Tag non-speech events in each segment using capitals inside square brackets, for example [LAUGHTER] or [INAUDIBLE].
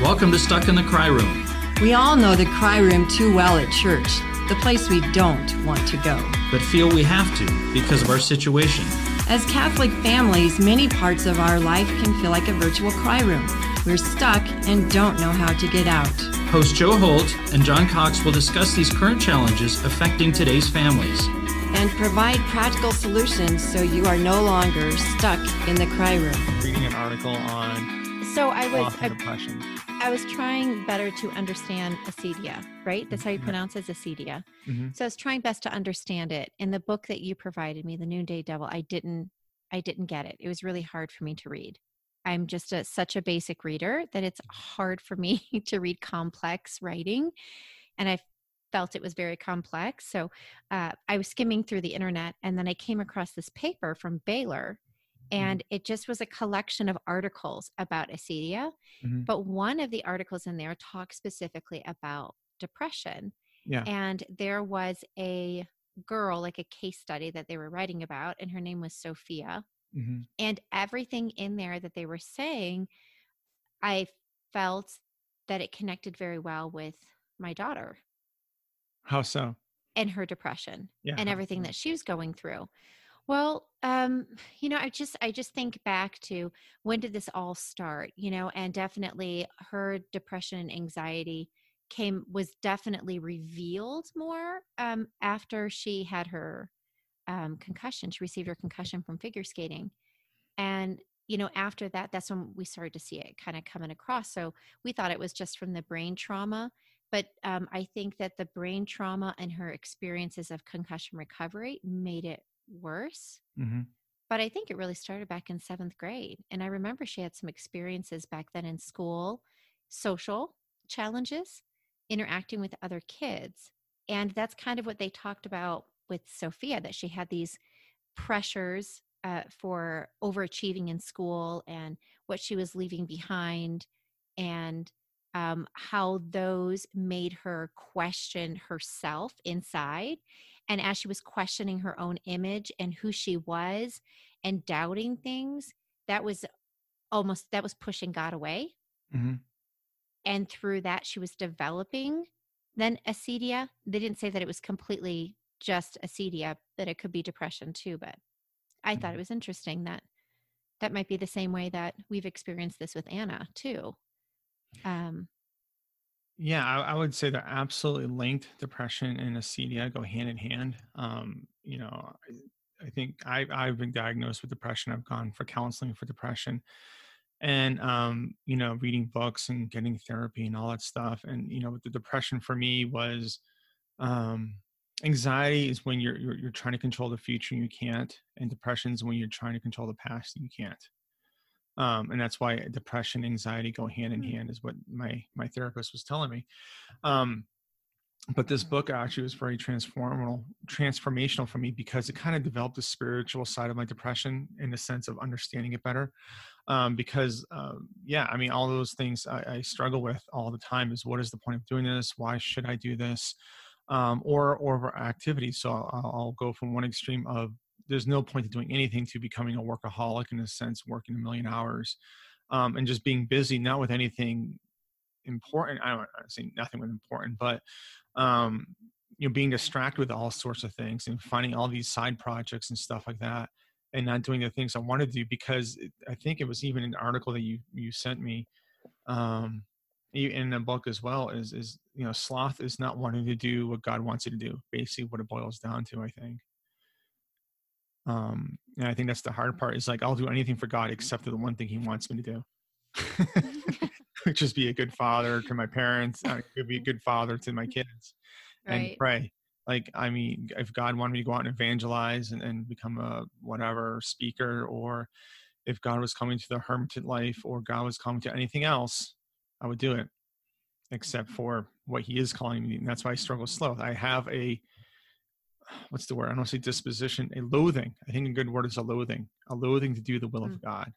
Welcome to Stuck in the Cry Room. We all know the cry room too well at church, the place we don't want to go. but feel we have to because of our situation. As Catholic families, many parts of our life can feel like a virtual cry room. We're stuck and don't know how to get out. Host Joe Holt and John Cox will discuss these current challenges affecting today's families. And provide practical solutions so you are no longer stuck in the cry room. reading an article on So I was I. I was trying better to understand acedia, right? That's how you Mhm. pronounce it, acedia. Mhm. So I was trying best to understand it. In the book that you provided me, The Noonday Devil, I didn't I didn't get it. It was really hard for me to read. I'm just a, such a basic reader that it's hard for me [LAUGHS] to read complex writing, and I felt it was very complex. So uh, I was skimming through the internet, and then I came across this paper from Baylor, and it just was a collection of articles about acedia. Mhm. But one of the articles in there talked specifically about depression. Yeah. And there was a girl, like a case study that they were writing about, and her name was Sophia. mm-hmm. And everything in there that they were saying, I felt that it connected very well with my daughter How so? and her depression Yeah. and everything so? that she was going through. Well, um, you know, I just I just think back to when did this all start, you know, and definitely her depression and anxiety came was definitely revealed more um, after she had her um, concussion. She received her concussion from figure skating, and you know, after that, that's when we started to see it kind of coming across. So we thought it was just from the brain trauma, but um, I think that the brain trauma and her experiences of concussion recovery made it worse. Mhm. But I think it really started back in seventh grade. And I remember she had some experiences back then in school, social challenges, interacting with other kids. And that's kind of what they talked about with Sophia that she had these pressures uh, for overachieving in school and what she was leaving behind and um, how those made her question herself inside and as she was questioning her own image and who she was and doubting things that was almost that was pushing god away Mhm. and through that she was developing then acedia they didn't say that it was completely just acedia that it could be depression too but i thought Mhm. it was interesting that that might be the same way that we've experienced this with anna too um Yeah, I, I would say they're absolutely linked. Depression and acedia go hand in hand. Um, you know, I, I think I, I've been diagnosed with depression. I've gone for counseling for depression, and um, you know, reading books and getting therapy and all that stuff. And you know, the depression for me was um, anxiety is when you're, you're you're trying to control the future and you can't, and depression is when you're trying to control the past and you can't. Um, and that's why depression anxiety go hand in Mm. hand is what my my therapist was telling me. Um, but this book actually was very transformational transformational for me because it kind of developed the spiritual side of my depression in the sense of understanding it better. Um, because um, yeah i mean all those things I, I struggle with all the time is what is the point of doing this? Why should i do this? Um, or or activity so I'll, I'll go from one extreme of there's no point to doing anything to becoming a workaholic in a sense working a million hours um, and just being busy not with anything important i don't say nothing with important but um, you know being distracted with all sorts of things and finding all these side projects and stuff like that and not doing the things i want to do because it, i think it was even an article that you you sent me um, in the book as well is is you know sloth is not wanting to do what god wants you to do basically what it boils down to i think um and i think that's the hard part is like i'll do anything for god except for the one thing he wants me to do. [LAUGHS] Which is be a good father to my parents uh, be a good father to my kids and pray. Like i mean if god wanted me to go out and evangelize and, and become a whatever speaker or if god was coming to the hermitage life or god was coming to anything else i would do it except for what he is calling me and that's why i struggle sloth i have a what's the word? I don't say disposition a loathing. I think a good word is a loathing a loathing to do the will Mm. of god.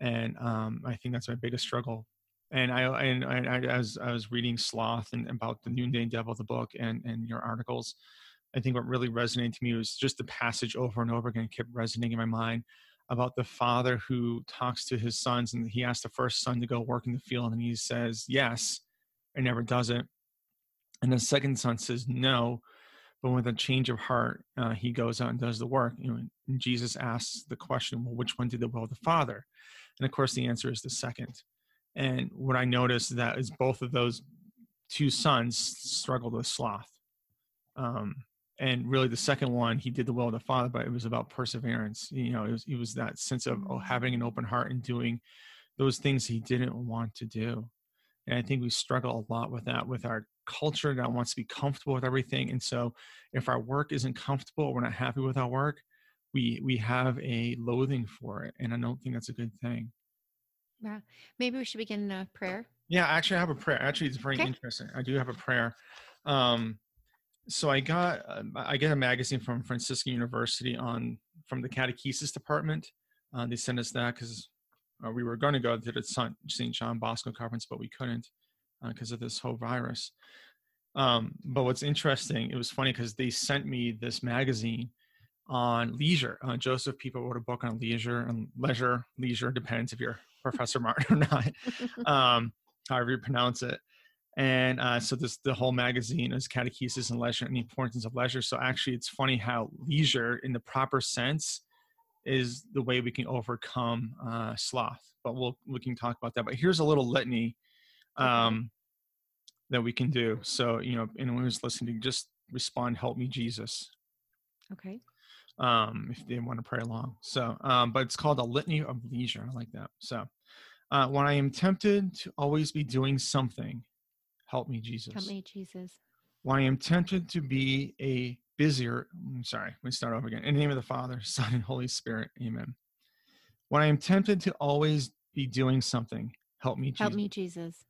And um, i think that's my biggest struggle. And I and I, I as I was reading Sloth and about the Noonday Devil, the book, and and your articles, I think what really resonated to me was just the passage over and over again kept resonating in my mind about the father who talks to his sons and he asks the first son to go work in the field and he says yes and never does it. And the second son says no, but with a change of heart, uh, he goes out and does the work. You know, and Jesus asks the question, well, which one did the will of the father? And of course, the answer is the second. And what I noticed that is both of those two sons struggled with sloth. Um, and really the second one he did the will of the father but it was about perseverance you know it was, it was that sense of oh, having an open heart and doing those things he didn't want to do and i think we struggle a lot with that with our culture that wants to be comfortable with everything and so if our work isn't comfortable we're not happy with our work we we have a loathing for it and i don't think that's a good thing. Yeah maybe we should begin a prayer. Yeah actually i have a prayer. Actually it's very okay. interesting. I do have a prayer. Um so I got uh, I get a magazine from Franciscan University on from the catechesis department. Uh, they sent us that because uh, we were going to go to the St. John Bosco conference, but we couldn't because uh, of this whole virus. Um, but what's interesting, it was funny because they sent me this magazine on leisure. Uh, Joseph Pieper wrote a book on leisure and leisure, leisure depends if you're Professor Martin or not, [LAUGHS] um, however you pronounce it and uh, so this the whole magazine is catechesis and leisure and the importance of leisure so actually it's funny how leisure in the proper sense is the way we can overcome uh, sloth but we'll we can talk about that but here's a little litany um, that we can do. So you know anyone who's listening just respond help me jesus. Okay. Um, if they want to pray along. So um, but it's called a litany of leisure. I like that. So uh, when i am tempted to always be doing something Help me, Jesus. Help me, Jesus. When I am tempted to be a busier, I'm mm, sorry, let me start over again. In the name of the Father, [LAUGHS] Son, and Holy Spirit, amen. When I am tempted to always be doing something, help me, Jesus. Help me, Jesus.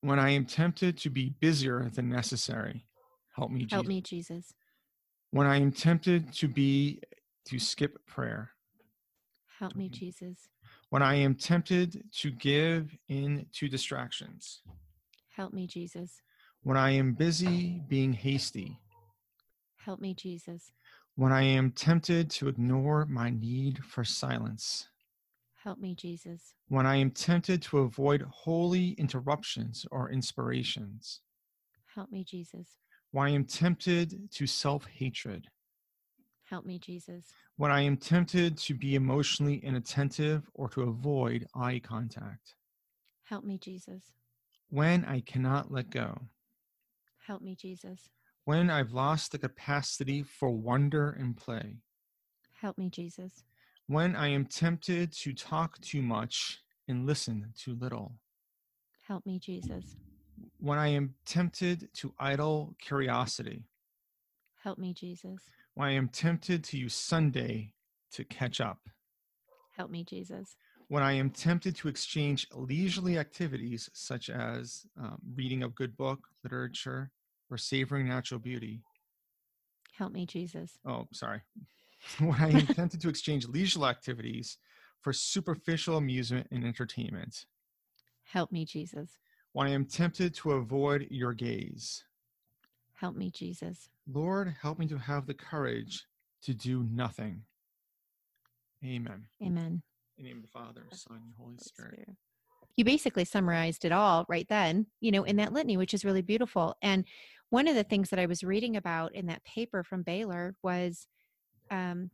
When I am tempted to be busier than necessary, help me, Jesus. Help me, Jesus. When I am tempted to be to skip prayer, help me, Jesus. When I am tempted to give in to distractions, Help me, Jesus. When I am busy being hasty. Help me, Jesus. When I am tempted to ignore my need for silence. Help me, Jesus. When I am tempted to avoid holy interruptions or inspirations. Help me, Jesus. When I am tempted to self hatred. Help me, Jesus. When I am tempted to be emotionally inattentive or to avoid eye contact. Help me, Jesus when I cannot let go. Help me, Jesus. When I've lost the capacity for wonder and play. Help me, Jesus. When I am tempted to talk too much and listen too little. Help me, Jesus. When I am tempted to idle curiosity. Help me, Jesus. When I am tempted to use Sunday to catch up. Help me, Jesus when I am tempted to exchange leisurely activities such as um, reading a good book, literature, or savoring natural beauty. Help me, Jesus. Oh, sorry. [LAUGHS] when I [LAUGHS] am tempted to exchange leisurely activities for superficial amusement and entertainment. Help me, Jesus. When I am tempted to avoid your gaze. Help me, Jesus. Lord, help me to have the courage to do nothing. Amen. Amen. In the name of the Father, Son, and Holy Spirit. Spirit. You basically summarized it all right then, you know, in that litany, which is really beautiful. And one of the things that I was reading about in that paper from Baylor was um,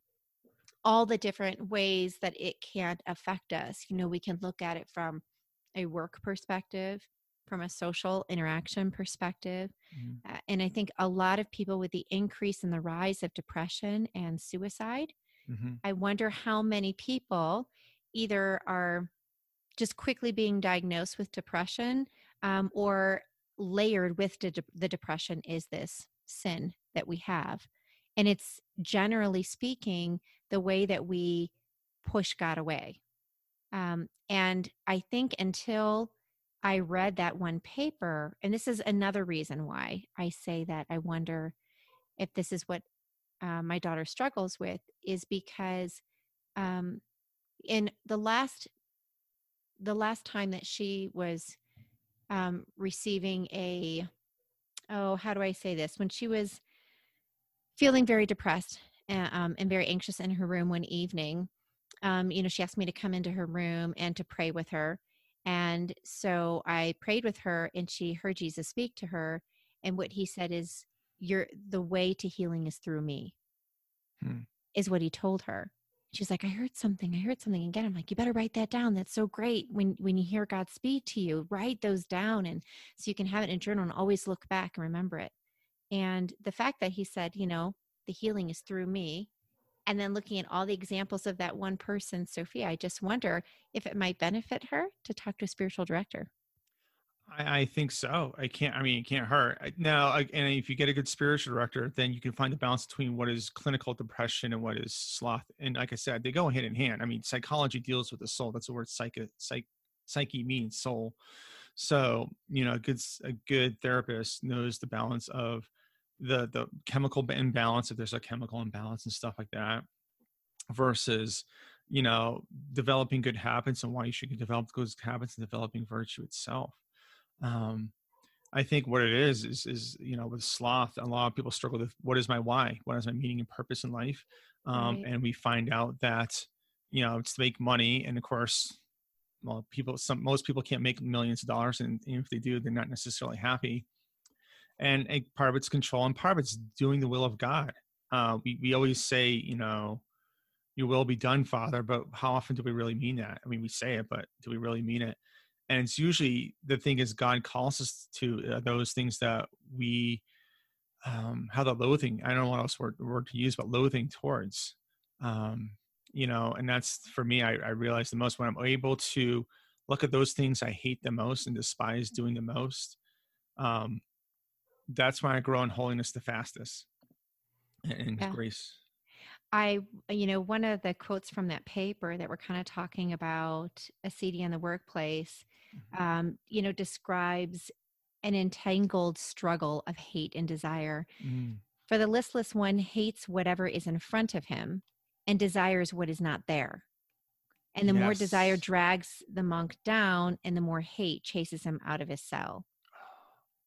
all the different ways that it can affect us. You know, we can look at it from a work perspective, from a social interaction perspective. Mm-hmm. Uh, and I think a lot of people with the increase in the rise of depression and suicide, mm-hmm. I wonder how many people either are just quickly being diagnosed with depression um, or layered with de- the depression is this sin that we have. And it's generally speaking the way that we push God away. Um, and I think until I read that one paper, and this is another reason why I say that I wonder if this is what uh, my daughter struggles with, is because um, in the last the last time that she was um, receiving a oh how do i say this when she was feeling very depressed uh, um, and very anxious in her room one evening. Um, you know, she asked me to come into her room and to pray with her. And so I prayed with her and she heard Jesus speak to her. And what he said is, You're the way to healing is through me, Hmm. is what he told her. She's like, I heard something. I heard something again. I'm like, you better write that down. That's so great. When when you hear God speak to you, write those down and so you can have it in journal and always look back and remember it. And the fact that he said, you know, the healing is through me. And then looking at all the examples of that one person, Sophia, I just wonder if it might benefit her to talk to a spiritual director. I, I think so. I can't. I mean, it can't hurt. I- Now, I- and if you get a good spiritual director, then you can find the balance between what is clinical depression and what is sloth. And like I said, they go hand in hand. I mean, psychology deals with the soul. That's the word psyche. Psych, psyche means soul. So you know, a good a good therapist knows the balance of the the chemical imbalance if there's a chemical imbalance and stuff like that, versus you know developing good habits and why you should develop good habits and developing virtue itself um, I think what it is is is you know with sloth, a lot of people struggle with what is my why, what is my meaning and purpose in life, um, Right. and we find out that you know it's to make money, and of course, well, people some most people can't make millions of dollars, and, if they do, they're not necessarily happy. And a part of it's control, and part of it's doing the will of God. Uh, we we always say, you know, your will be done, Father, but how often do we really mean that? I mean, we say it, but do we really mean it? And it's usually the thing is god calls us to uh, those things that we um have the loathing i don't know what else word, word to use but loathing towards um you know and that's for me I, I realize the most when i'm able to look at those things i hate the most and despise doing the most um that's when i grow in holiness the fastest and, and Yeah. grace I, you know, one of the quotes from that paper that we're kind of talking about acedia in the workplace, um, you know, describes an entangled struggle of hate and desire. Mm, For the listless one hates whatever is in front of him and desires what is not there. And the more desire drags the monk down and the more hate chases him out of his cell.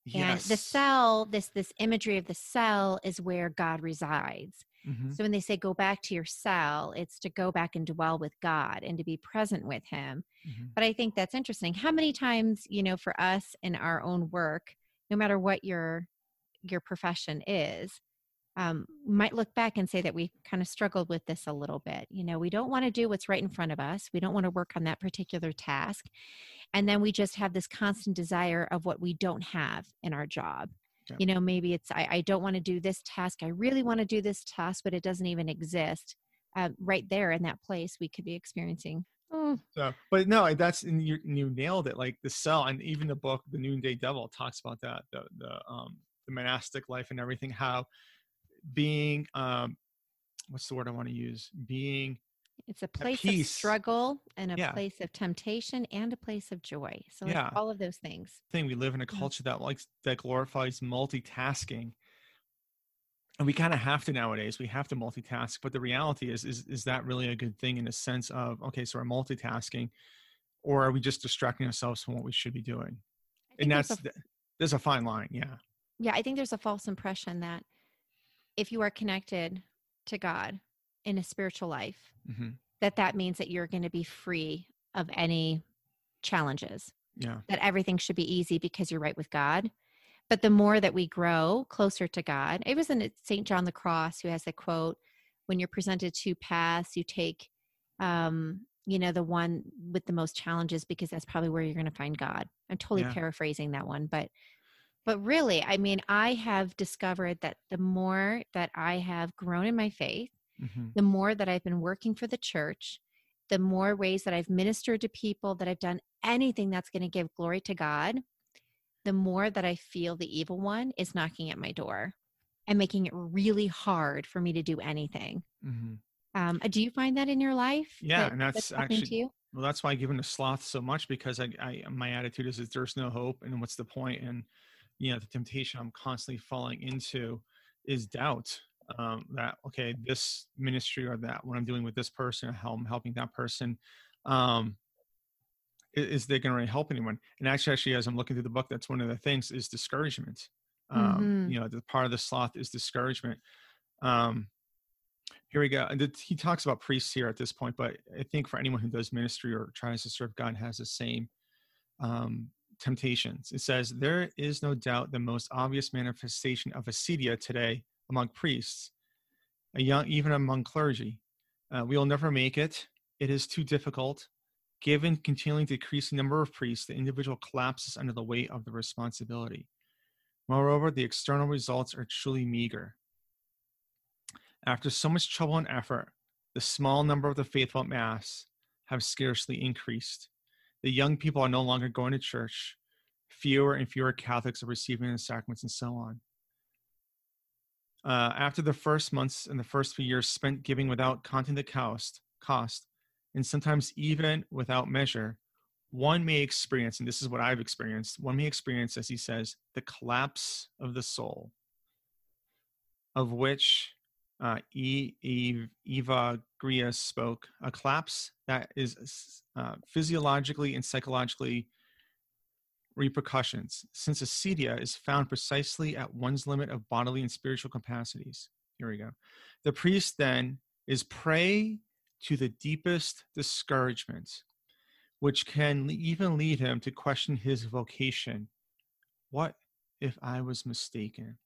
Yes. [GASPS] And the cell, this this imagery of the cell is where God resides. Mhm. So when they say go back to your cell, it's to go back and dwell with God and to be present with him. Mhm. But I think that's interesting. How many times, you know, for us in our own work, no matter what your your profession is, um, might look back and say that we kind of struggled with this a little bit. You know, we don't want to do what's right in front of us. We don't want to work on that particular task. And then we just have this constant desire of what we don't have in our job. Yeah. You know, maybe it's, I, I don't want to do this task. I really want to do this task, but it doesn't even exist. Uh, right there in that place, we could be experiencing. Oh, So, but no, that's and you you nailed it. Like the cell, and even the book, The Noonday Devil, talks about that. The the um the monastic life and everything. How being um, what's the word I want to use? Being it's a place of struggle and a Yeah. place of temptation and a place of joy. So Yeah. all of those things. thing. We live in a mm. culture that likes that glorifies multitasking, and we kind of have to nowadays. We have to multitask, but the reality is, is is that really a good thing in a sense of okay, so we're multitasking, or are we just distracting ourselves from what we should be doing? And there's that's a the, there's a fine line. Yeah. yeah i think there's a false impression that if you are connected to god in a spiritual life hmm that that means that you're going to be free of any challenges Yeah. that everything should be easy because you're right with god but the more that we grow closer to god it was in st john the cross who has the quote when you're presented two paths you take um you know the one with the most challenges because that's probably where you're going to find god i'm totally Yeah. paraphrasing that one but but really i mean i have discovered that the more that i have grown in my faith hmm the more that I've been working for the church, the more ways that I've ministered to people, that I've done anything that's going to give glory to God, the more that I feel the evil one is knocking at my door and making it really hard for me to do anything. hmm Um, uh, do you find that in your life? Yeah, that- and that's happening actually-. Well, that's why I give into sloth so much because I, I my attitude is that there's no hope, and what's the point? And you know, the temptation I'm constantly falling into is doubt. Um, that okay, this ministry or that what I'm doing with this person, how I'm helping that person, um, i- is they going to really help anyone? And actually, actually, as I'm looking through the book, that's one of the things is discouragement. Um, Mhm. You know, the part of the sloth is discouragement. Um, here we go. And the, he talks about priests here at this point, but I think for anyone who does ministry or tries to serve God has the same um, temptations. It says, There is no doubt the most obvious manifestation of acedia today among priests, young, even among clergy. Uh, we will never make it. It is too difficult. Given continually decreasing number of priests, the individual collapses under the weight of the responsibility. Moreover, the external results are truly meager. After so much trouble and effort, the small number of the faithful at Mass have scarcely increased. The young people are no longer going to church. Fewer and fewer Catholics are receiving the sacraments and so on. Uh, after the first months and the first few years spent giving without counting the cost, cost, and sometimes even without measure, one may experience, and this is what I've experienced, one may experience, as he says, the collapse of the soul, of which uh, e, Eva Grius spoke, a collapse that is uh, physiologically and psychologically repercussions, since acedia is found precisely at one's limit of bodily and spiritual capacities. Here we go. The priest then is prey to the deepest discouragement, which can even lead him to question his vocation. What if I was mistaken?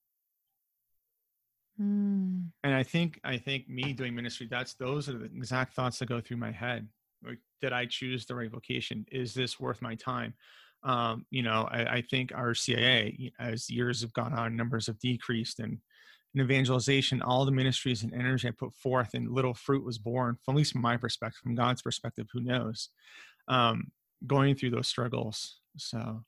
Mm. And I think I think me doing ministry, that's those are the exact thoughts that go through my head. Like, did I choose the right vocation? Is this worth my time? Um, you know, I, I think acedia, as years have gone on, numbers have decreased, and in evangelization, all the ministries and energy I put forth, and little fruit was born. From at least from my perspective, from God's perspective, who knows? Um, going through those struggles. So,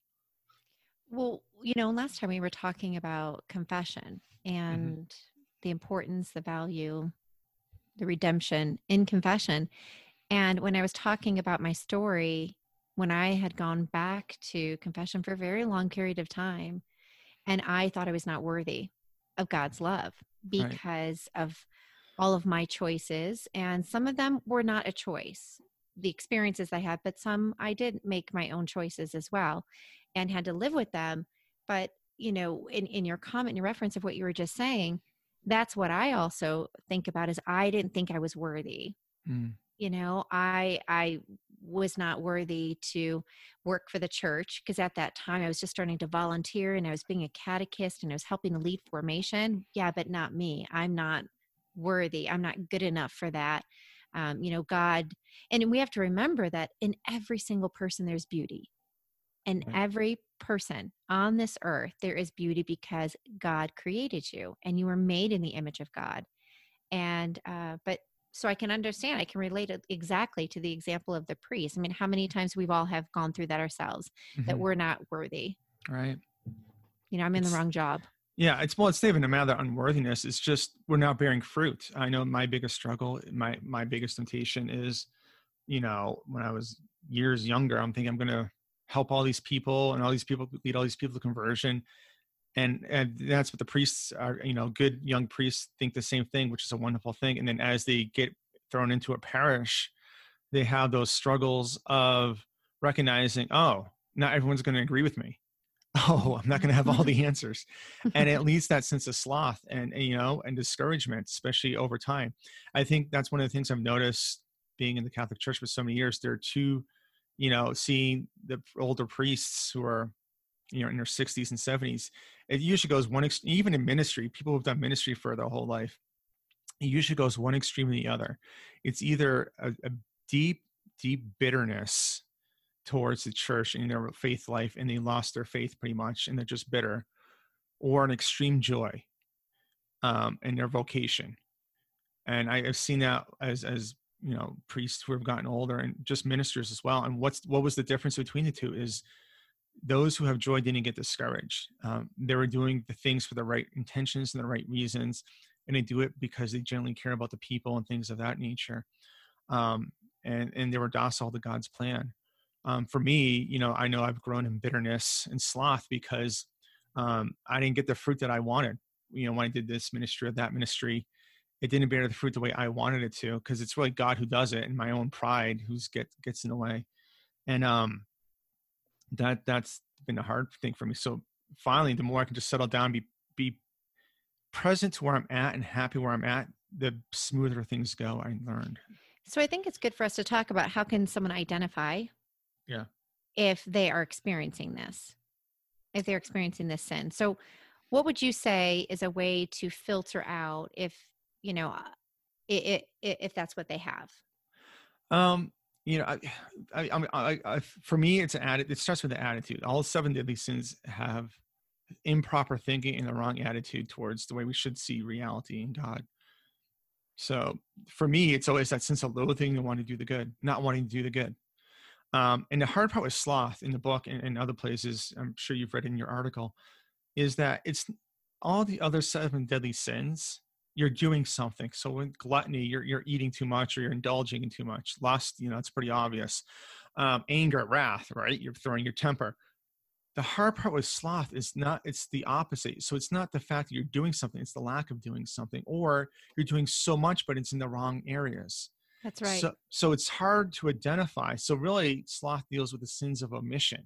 well, you know, last time we were talking about confession mm-hmm. and. Mm-hmm the importance, the value, the redemption in confession. And when I was talking about my story, when I had gone back to confession for a very long period of time, and I thought I was not worthy of God's love because right. of all of my choices. And some of them were not a choice, the experiences I had, but some I did make my own choices as well and had to live with them. But, you know, in, in your comment, your reference of what you were just saying, that's what I also think about is I didn't think I was worthy. Mm. You know, I I was not worthy to work for the church because at that time I was just starting to volunteer and I was being a catechist and I was helping to lead formation. Yeah, but not me. I'm not worthy. I'm not good enough for that. Um, you know, God, and we have to remember that in every single person there's beauty. In right. every person on this earth, there is beauty because God created you and you were made in the image of God. And, uh, but so I can understand, I can relate it exactly to the example of the priest. I mean, how many times we've all have gone through that ourselves mm-hmm. that we're not worthy. Right. You know, I'm in it's, the wrong job. Yeah, it's well, it's not even a matter of unworthiness. It's just we're not bearing fruit. I know my biggest struggle, my my biggest temptation is, you know, when I was years younger, I'm thinking I'm gonna help all these people and all these people lead all these people to conversion and and that's what the priests are you know good young priests think the same thing which is a wonderful thing and then as they get thrown into a parish they have those struggles of recognizing oh not everyone's going to agree with me. [LAUGHS] Oh i'm not going to have all [LAUGHS] the answers. And it leads that sense of sloth and, and you know and discouragement especially over time. I think that's one of the things i've noticed being in the catholic church for so many years. There are two you know, seeing the older priests who are, you know, in their 60s and 70s, it usually goes one, ex- even in ministry, people who've done ministry for their whole life, it usually goes one extreme or the other. It's either a, a deep, deep bitterness towards the church in their faith life and they lost their faith pretty much and they're just bitter, or an extreme joy um, in their vocation. And I have seen that as as you know priests who have gotten older and just ministers as well and what's what was the difference between the two is those who have joy didn't get discouraged. Um, they were doing the things for the right intentions and the right reasons and they do it because they genuinely care about the people and things of that nature. Um, and and they were docile to god's plan. Um, for me you know i know i've grown in bitterness and sloth because um, i didn't get the fruit that i wanted. You know when i did this ministry or that ministry it didn't bear the fruit the way I wanted it to because it's really God who does it and my own pride who's get gets in the way. And um that that's been a hard thing for me. So finally the more I can just settle down, be be present to where I'm at and happy where I'm at, the smoother things go. I learned. So I think it's good for us to talk about how can someone identify Yeah. if they are experiencing this, if they're experiencing this sin. So what would you say is a way to filter out if, you know, uh, i i if that's what they have? Um, you know, I, I, I, I, for me, it's an atti- It starts with the attitude. All seven deadly sins have improper thinking and the wrong attitude towards the way we should see reality and God. So for me, it's always that sense of loathing and wanting to do the good, not wanting to do the good. Um, and the hard part with sloth in the book and, and other places, I'm sure you've read in your article, is that it's all the other seven deadly sins. You're doing something. So with gluttony, you're you're eating too much or you're indulging in too much. Lust, you know, it's pretty obvious. Um, anger, wrath, right? You're throwing your temper the hard part with sloth is not it's the opposite so it's not the fact that you're doing something it's the lack of doing something or you're doing so much but it's in the wrong areas That's right. so so it's hard to identify so really sloth deals with the sins of omission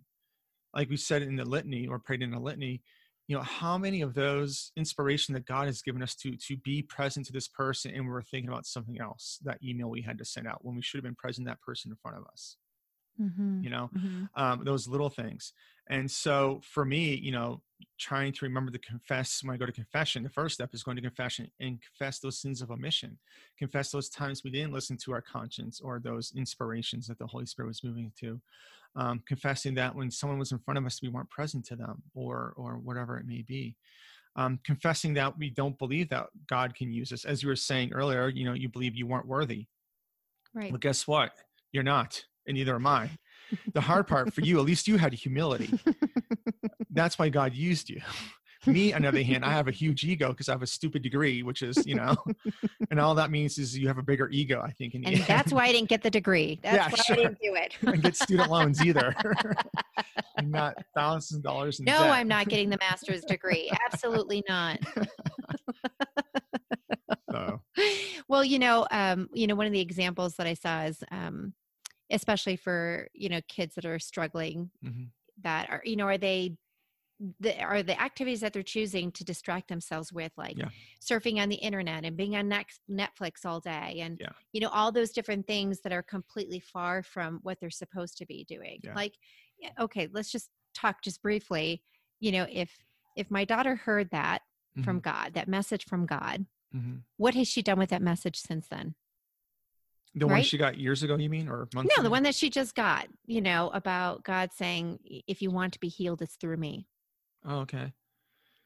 like we said in the litany or prayed in the litany you know how many of those inspiration that god has given us to to be present to this person and we're thinking about something else that email we had to send out when we should have been present that person in front of us Mhm, you know mhm. um, those little things. And so for me, you know, trying to remember to confess when I go to confession, the first step is going to confession and confess those sins of omission. Confess those times we didn't listen to our conscience or those inspirations that the Holy Spirit was moving to. Um, confessing that when someone was in front of us, we weren't present to them or or whatever it may be. Um, confessing that we don't believe that God can use us. As you were saying earlier, you know, you believe you weren't worthy. Right. Well, guess what? You're not, and neither am I. [LAUGHS] The hard part for you, at least you had humility. That's why God used you. [LAUGHS] Me, on the other hand, I have a huge ego because I have a stupid degree, which is, you know, [LAUGHS] and all that means is you have a bigger ego, I think. And that's why I didn't get the degree. That's Yeah, why sure. I didn't do it. and get student loans either. I'm not thousands of dollars in No, debt. I'm not getting the master's degree. Absolutely not. So, well, you know, um, you know, one of the examples that I saw is, um, especially for you know kids that are struggling, mhm. that are you know, are they the, are the activities that they're choosing to distract themselves with, like Yeah. surfing on the internet and being on next Netflix all day, and Yeah. you know, all those different things that are completely far from what they're supposed to be doing. Yeah. Like, okay, let's just talk just briefly. You know, if if my daughter heard that from Mhm. God, that message from God, Mhm. what has she done with that message since then? The one she got years ago, you mean, or months? No, the one that she just got, you know, about God saying, if you want to be healed, it's through me. Oh, okay.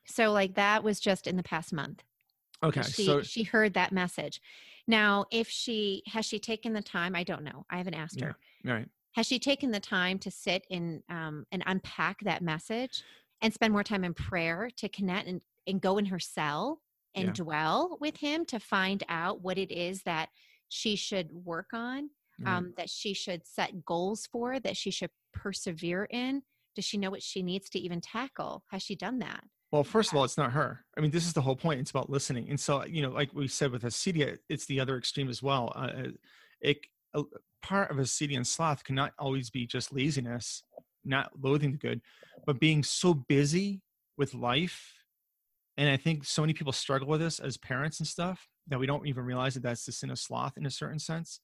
So, like, that was just in the past month. Okay. She, so, she heard that message. Now, if she has she taken the time, I don't know. I haven't asked her. right. Has she taken the time to sit and um, and unpack that message and spend more time in prayer to connect and, and go in her cell and Yeah. dwell with him to find out what it is that she should work on, um, that she should set goals for, that she should persevere in? Does she know what she needs to even tackle? Has she done that? Well, first of all, it's not her. I mean, this is the whole point. It's about listening. And so, you know, like we said with acedia, it's the other extreme as well. Uh, uh, it a part of acedia and sloth cannot always be just laziness, not loathing the good, but being so busy with life. And I think so many people struggle with this as parents and stuff that we don't even realize that that's the sin of sloth in a certain sense.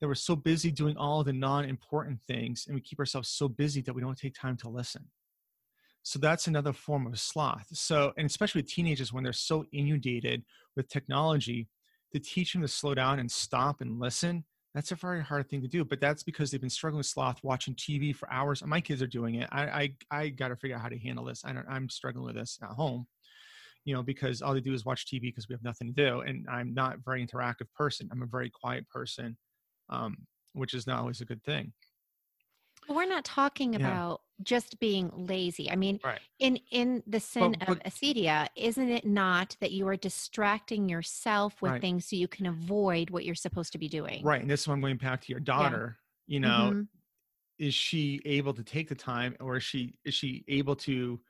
That we're so busy doing all the non-important things, and we keep ourselves so busy that we don't take time to listen. So that's another form of sloth. So, and especially with teenagers when they're so inundated with technology, to teach them to slow down and stop and listen, that's a very hard thing to do. But that's because they've been struggling with sloth, watching TV for hours. My kids are doing it. I I, I got to figure out how to handle this. I don't, I'm struggling with this at home, you know, because all they do is watch TV because we have nothing to do, and I'm not a very interactive person. I'm a very quiet person, um, which is not always a good thing. We're not talking Yeah. about just being lazy. I mean, Right. in in the sin But- of acedia, isn't it not that you are distracting yourself with Right. things so you can avoid what you're supposed to be doing? Right, and this is why I'm going back to your daughter. You know, Mhm. is she able to take the time or is she is she able to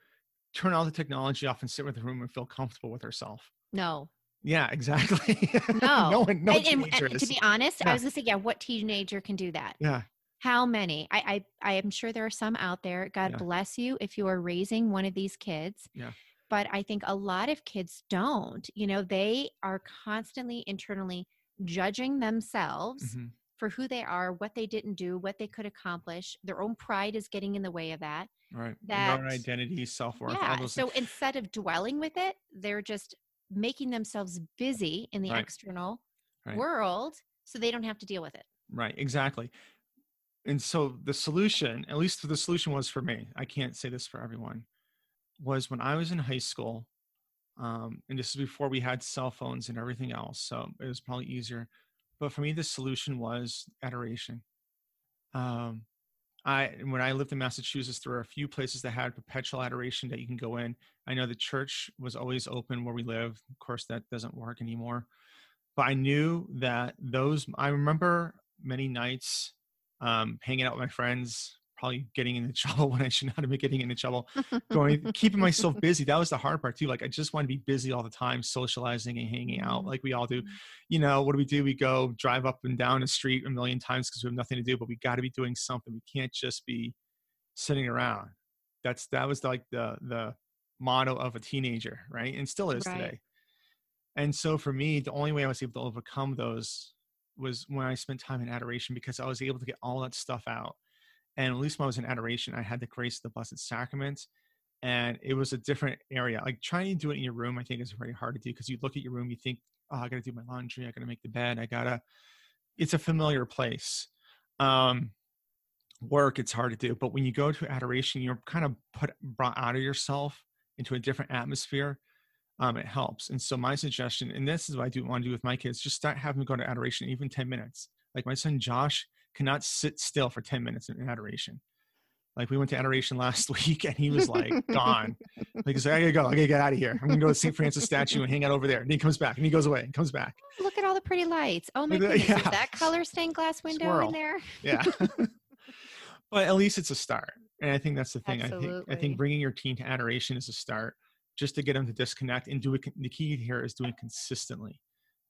turn all the technology off and sit with the room and feel comfortable with herself No. yeah [LAUGHS] exactly No. no one no and, and- teenager and to be honest, Yeah. I was gonna say, yeah, what teenager can do that? yeah How many? I I, I am sure there are some out there. God Yeah. bless you if you are raising one of these kids. Yeah. but I think a lot of kids don't. You know, they are constantly internally judging themselves Mhm. For who they are, what they didn't do, what they could accomplish. Their own pride is getting in the way of that. Right. Their own That- identity, self worth, yeah. So things. instead of dwelling with it, they're just making themselves busy in the Right. external Right. world so they don't have to deal with it. Right, exactly. And so the solution, at least the solution was for me, I can't say this for everyone, was when I was in high school, um, and this is before we had cell phones and everything else, so it was probably easier. But for me, the solution was adoration. Um, I when I lived in Massachusetts, there were a few places that had perpetual adoration that you can go in. I know the church was always open where we live. Of course, that doesn't work anymore. But I knew that those. I remember many nights um, hanging out with my friends, probably getting into [LAUGHS] trouble when I should not have been getting into trouble. Going, [LAUGHS] keeping myself busy. That was the hard part too. Like I just want to be busy all the time, socializing and hanging out, Mhm. like we all do. You know, what do we do? We go drive up and down the street a million times because we have nothing to do. But we got to be doing something. We can't just be sitting around. That's that was like the the motto of a teenager, right? And still is Right. today. And so for me, the only way I was able to overcome those was when I spent time in adoration because I was able to get all that stuff out. And at least when I was in adoration, I had the grace of the Blessed Sacrament. And it was a different area. Like trying to do it in your room, I think is very hard to do because you look at your room, you think, oh, I got to do my laundry. I got to make the bed. I got to, it's a familiar place. Um, work, it's hard to do. But when you go to adoration, you're kind of put, brought out of yourself into a different atmosphere um, it helps. And so my suggestion, and this is what I do want to do with my kids, just start having them go to adoration, even 10 minutes. Like my son Josh cannot sit still for 10 minutes in adoration. Like we went to adoration [LAUGHS] last week and he was like gone. Like he's like, I gotta go, I gotta get out of here. I'm gonna go to St. Francis statue and hang out over there. And he comes back and he goes away and comes back. Look at all the pretty lights. Oh my goodness. that- Is yeah. that color stained glass window Squirrel. in there? Yeah. [LAUGHS] but at least it's a start. And I think that's the thing. I think I think bringing your teen to adoration is a start just to get them to disconnect and do it. The key here is doing it consistently.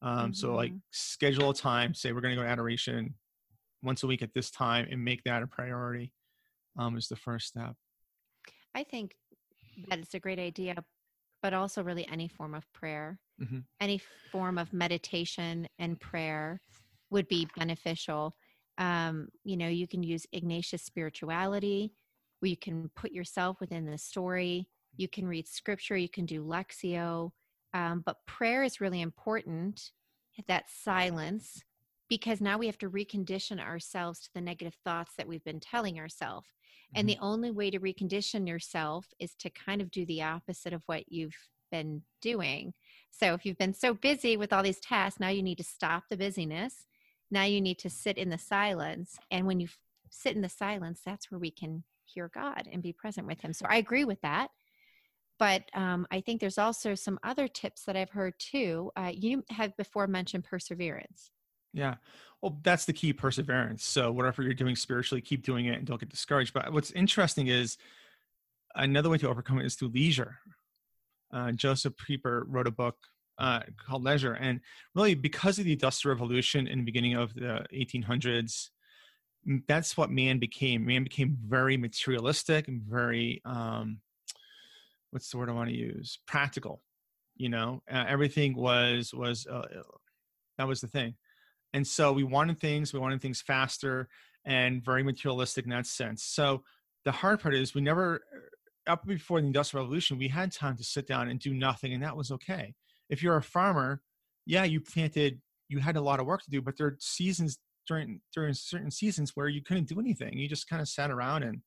Um, So like Mhm. schedule a time, say we're going to go to adoration once a week at this time and make that a priority um, is the first step. I think that it's a great idea, but also really any form of prayer, Mhm. any form of meditation and prayer would be beneficial. Um, you know, you can use Ignatius spirituality, where you can put yourself within the story. You can read scripture. You can do Lectio. Um, but prayer is really important. That silence, because now we have to recondition ourselves to the negative thoughts that we've been telling ourselves. And the only way to recondition yourself is to kind of do the opposite of what you've been doing. So if you've been so busy with all these tasks, now you need to stop the busyness. Now you need to sit in the silence. And when you f- sit in the silence, that's where we can hear God and be present with Him. So I agree with that. But um, I think there's also some other tips that I've heard too. Uh, you have before mentioned perseverance. Yeah. Well, that's the key perseverance. So, whatever you're doing spiritually, keep doing it and don't get discouraged. But what's interesting is another way to overcome it is through leisure. Uh, Joseph Pieper wrote a book uh, called Leisure. And really, because of the Industrial Revolution in the beginning of the 1800s, that's what man became. Man became very materialistic and very, um, what's the word I want to use? Practical. You know, uh, everything was was uh, that was the thing and so we wanted things we wanted things faster and very materialistic in that sense. So the hard part is we never up before the industrial revolution we had time to sit down and do nothing and that was okay. If you're a farmer yeah you planted you had a lot of work to do but there are seasons during during certain seasons where you couldn't do anything. You just kind of sat around and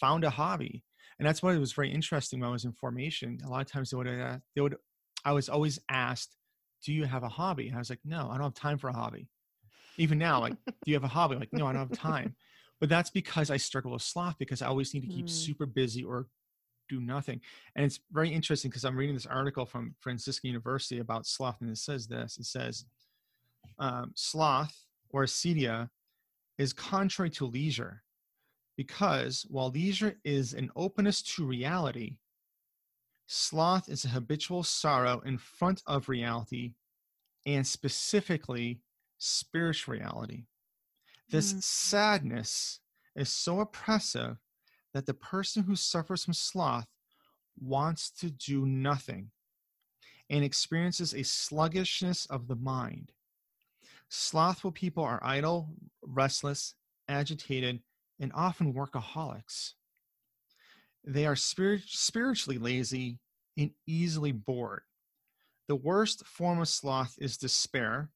found a hobby. And that's why it was very interesting when i was in formation. A lot of times they would uh, they would i was always asked do you have a hobby? And I was like, no, I don't have time for a hobby. Even now, like, [LAUGHS] do you have a hobby? Like, no, I don't have time. But that's because I struggle with sloth because I always need to keep Mm. super busy or do nothing. And it's very interesting because I'm reading this article from Franciscan University about sloth, and it says this: it says um, sloth or acedia is contrary to leisure because while leisure is an openness to reality, sloth is a habitual sorrow in front of reality and specifically spiritual reality. This Mm. sadness is so oppressive that the person who suffers from sloth wants to do nothing and experiences a sluggishness of the mind. Slothful people are idle, restless, agitated, and often workaholics. They are spirit, spiritually lazy and easily bored. The worst form of sloth is despair,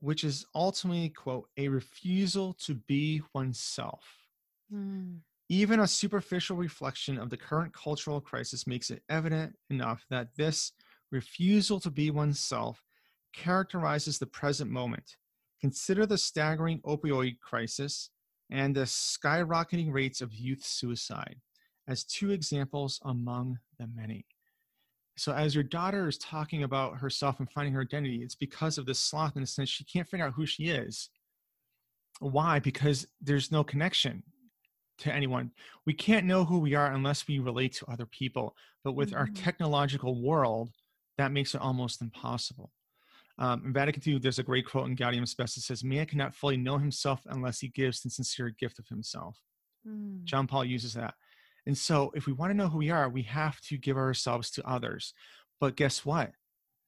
which is ultimately, quote, a refusal to be oneself. Mm. Even a superficial reflection of the current cultural crisis makes it evident enough that this refusal to be oneself characterizes the present moment. Consider the staggering opioid crisis and the skyrocketing rates of youth suicide as two examples among the many. So, as your daughter is talking about herself and finding her identity, it's because of this sloth in a sense she can't figure out who she is. Why? Because there's no connection to anyone. We can't know who we are unless we relate to other people. But with mm-hmm. our technological world, that makes it almost impossible. Um, in Vatican II, there's a great quote in Gaudium Spes that says, Man cannot fully know himself unless he gives the sincere gift of himself. Mm. John Paul uses that. And so, if we want to know who we are, we have to give ourselves to others. But guess what?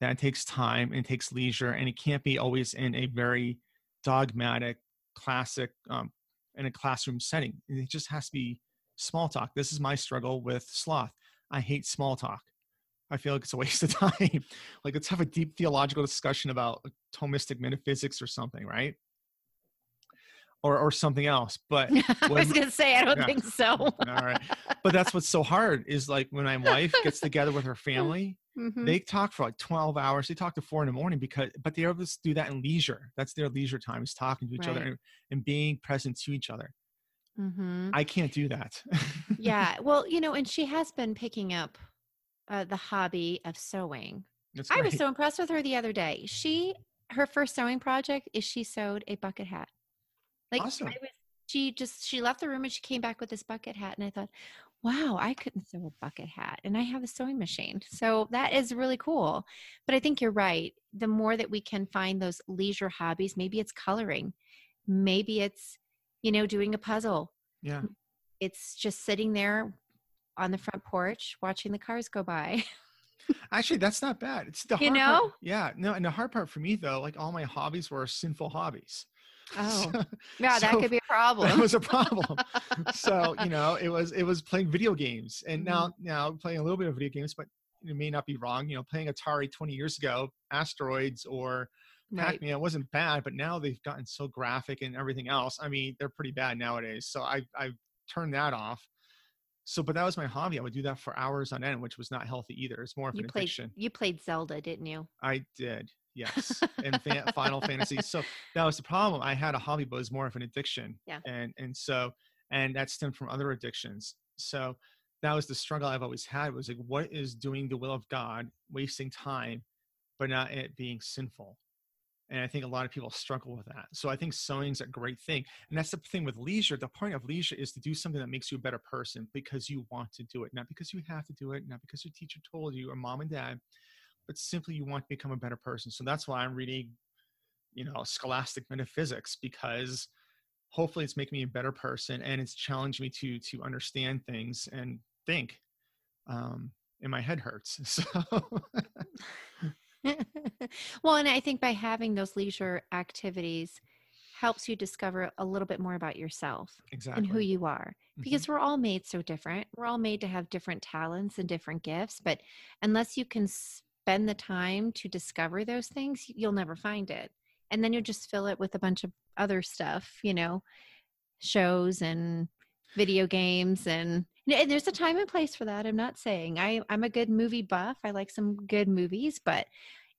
That takes time and takes leisure, and it can't be always in a very dogmatic, classic, um, in a classroom setting. It just has to be small talk. This is my struggle with sloth. I hate small talk. I feel like it's a waste of [LAUGHS] time. like let's have a deep theological discussion about Thomistic metaphysics or something, right? Or or something else. But [LAUGHS] I was gonna say I don't yeah. think so. [LAUGHS] All right. But that's what's so hard is like when my wife gets [LAUGHS] together with her family, mm-hmm. they talk for like 12 hours. They talk to four in the morning because but they're able to do that in leisure. That's their leisure time is talking to each right. other and, and being present to each other. Mm-hmm. I can't do that. yeah. Well, you know, and she has been picking up uh, the hobby of sewing. I was so impressed with her the other day. She her first sewing project is she sewed a bucket hat. Like awesome. was, she just she left the room and she came back with this bucket hat and I thought, wow, I couldn't sew a bucket hat and I have a sewing machine. So that is really cool. But I think you're right. The more that we can find those leisure hobbies, maybe it's coloring, maybe it's you know doing a puzzle. Yeah. It's just sitting there on the front porch watching the cars go by. [LAUGHS] Actually, that's not bad. It's the you know, part, yeah. No, and the hard part for me though, like all my hobbies were sinful hobbies. Oh, so, yeah, that so could be a [LAUGHS] problem. That was a [LAUGHS] problem. so you know, it was it was playing video games, and mm-hmm. now now playing a little bit of video games, but it may not be wrong. You know, playing Atari 20 years ago, Asteroids or Pac-Man right. wasn't bad, but now they've gotten so graphic and everything else. I mean, they're pretty bad nowadays. So I I turned that off so but that was my hobby i would do that for hours on end which was not healthy either it's more of you an played, addiction you played zelda didn't you i did yes and fa- final fantasy so that was the problem i had a hobby but it was more of an addiction yeah and and so and that stemmed from other addictions so that was the struggle i've always had was like what is doing the will of god wasting time but not it being sinful and I think a lot of people struggle with that. So I think sewing's a great thing. And that's the thing with leisure. The point of leisure is to do something that makes you a better person because you want to do it, not because you have to do it, not because your teacher told you or mom and dad, but simply you want to become a better person. So that's why I'm reading, you know, scholastic metaphysics because hopefully it's making me a better person and it's challenging me to to understand things and think. Um, and my head hurts. [LAUGHS] So [LAUGHS] well, and I think by having those leisure activities helps you discover a little bit more about yourself exactly. and who you are because mm-hmm. we're all made so different. We're all made to have different talents and different gifts, but unless you can spend the time to discover those things, you'll never find it. And then you'll just fill it with a bunch of other stuff, you know, shows and video games and there's a time and place for that. I'm not saying I, I'm a good movie buff. I like some good movies, but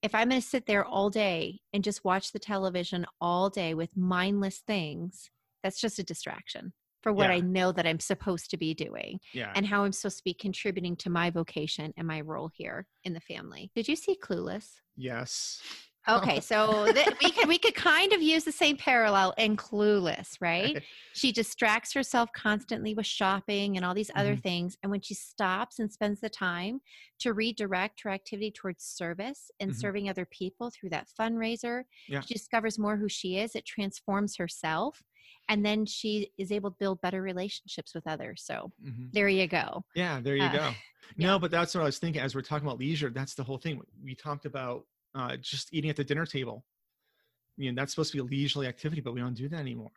if I'm going to sit there all day and just watch the television all day with mindless things, that's just a distraction for what yeah. I know that I'm supposed to be doing yeah. and how I'm supposed to be contributing to my vocation and my role here in the family. Did you see Clueless? Yes. Okay, [LAUGHS] so th- we could we could kind of use the same parallel in Clueless, right? [LAUGHS] She distracts herself constantly with shopping and all these other Mhm. things, and when she stops and spends the time to redirect her activity towards service and Mhm. serving other people through that fundraiser, Yeah. she discovers more who she is. It transforms herself, and then she is able to build better relationships with others. So Mhm. there you go. Yeah, there you Uh, go. [LAUGHS] yeah. No, but that's what I was thinking as we're talking about leisure. That's the whole thing. We talked about uh, just eating at the dinner table. You know, that's supposed to be a leisurely activity, but we don't do that anymore.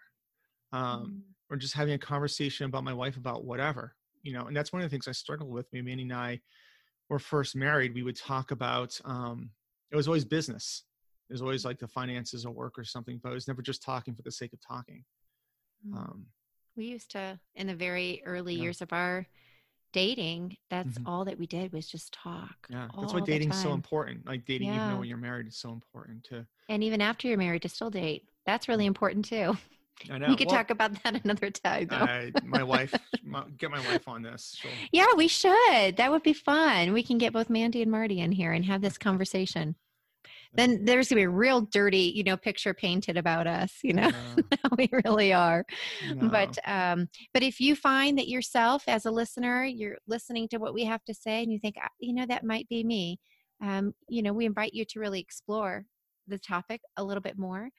Um, or just having a conversation about my wife about whatever, you know, and that's one of the things I struggled with. Me, Manny and I were first married. We would talk about, um, it was always business. It was always like the finances or work or something, but it was never just talking for the sake of talking. Mm. Um, We used to, in the very early Yeah. years of our dating, that's Mhm. all that we did was just talk. yeah, that's why dating's so important. Like dating, even Yeah. though when you're married, is so important to. And even after you're married, to still date. That's really important too. I know. We could Well, talk about that [LAUGHS] another time. I, my wife, my, get my wife on this. She'll, yeah, we should. That would be fun. We can get both Mandy and Marty in here and have this conversation. Then there's gonna be a real dirty, you know, picture painted about us. You know, [LAUGHS] we really are. no. but um but if you find that yourself as a listener you're listening to what we have to say and you think "Ah, you know that might be me um you know we invite you to really explore the topic a little bit more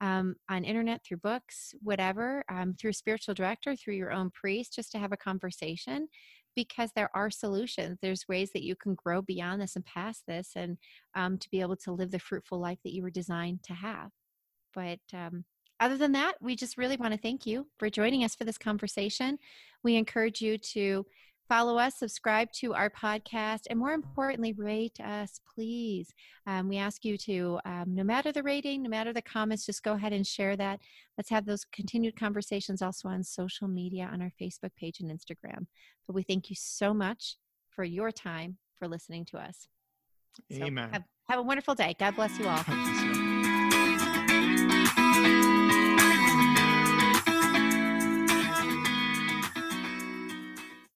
um, on internet through books whatever um, through spiritual director through your own priest just to have a conversation because there are solutions there's ways that you can grow beyond this and past this and um, to be able to live the fruitful life that you were designed to have but um, other than that, we just really want to thank you for joining us for this conversation. We encourage you to follow us, subscribe to our podcast, and more importantly, rate us, please. Um, we ask you to, um, no matter the rating, no matter the comments, just go ahead and share that. Let's have those continued conversations also on social media, on our Facebook page and Instagram. But we thank you so much for your time for listening to us. So Amen. have, have a wonderful day. God bless you all. God bless you.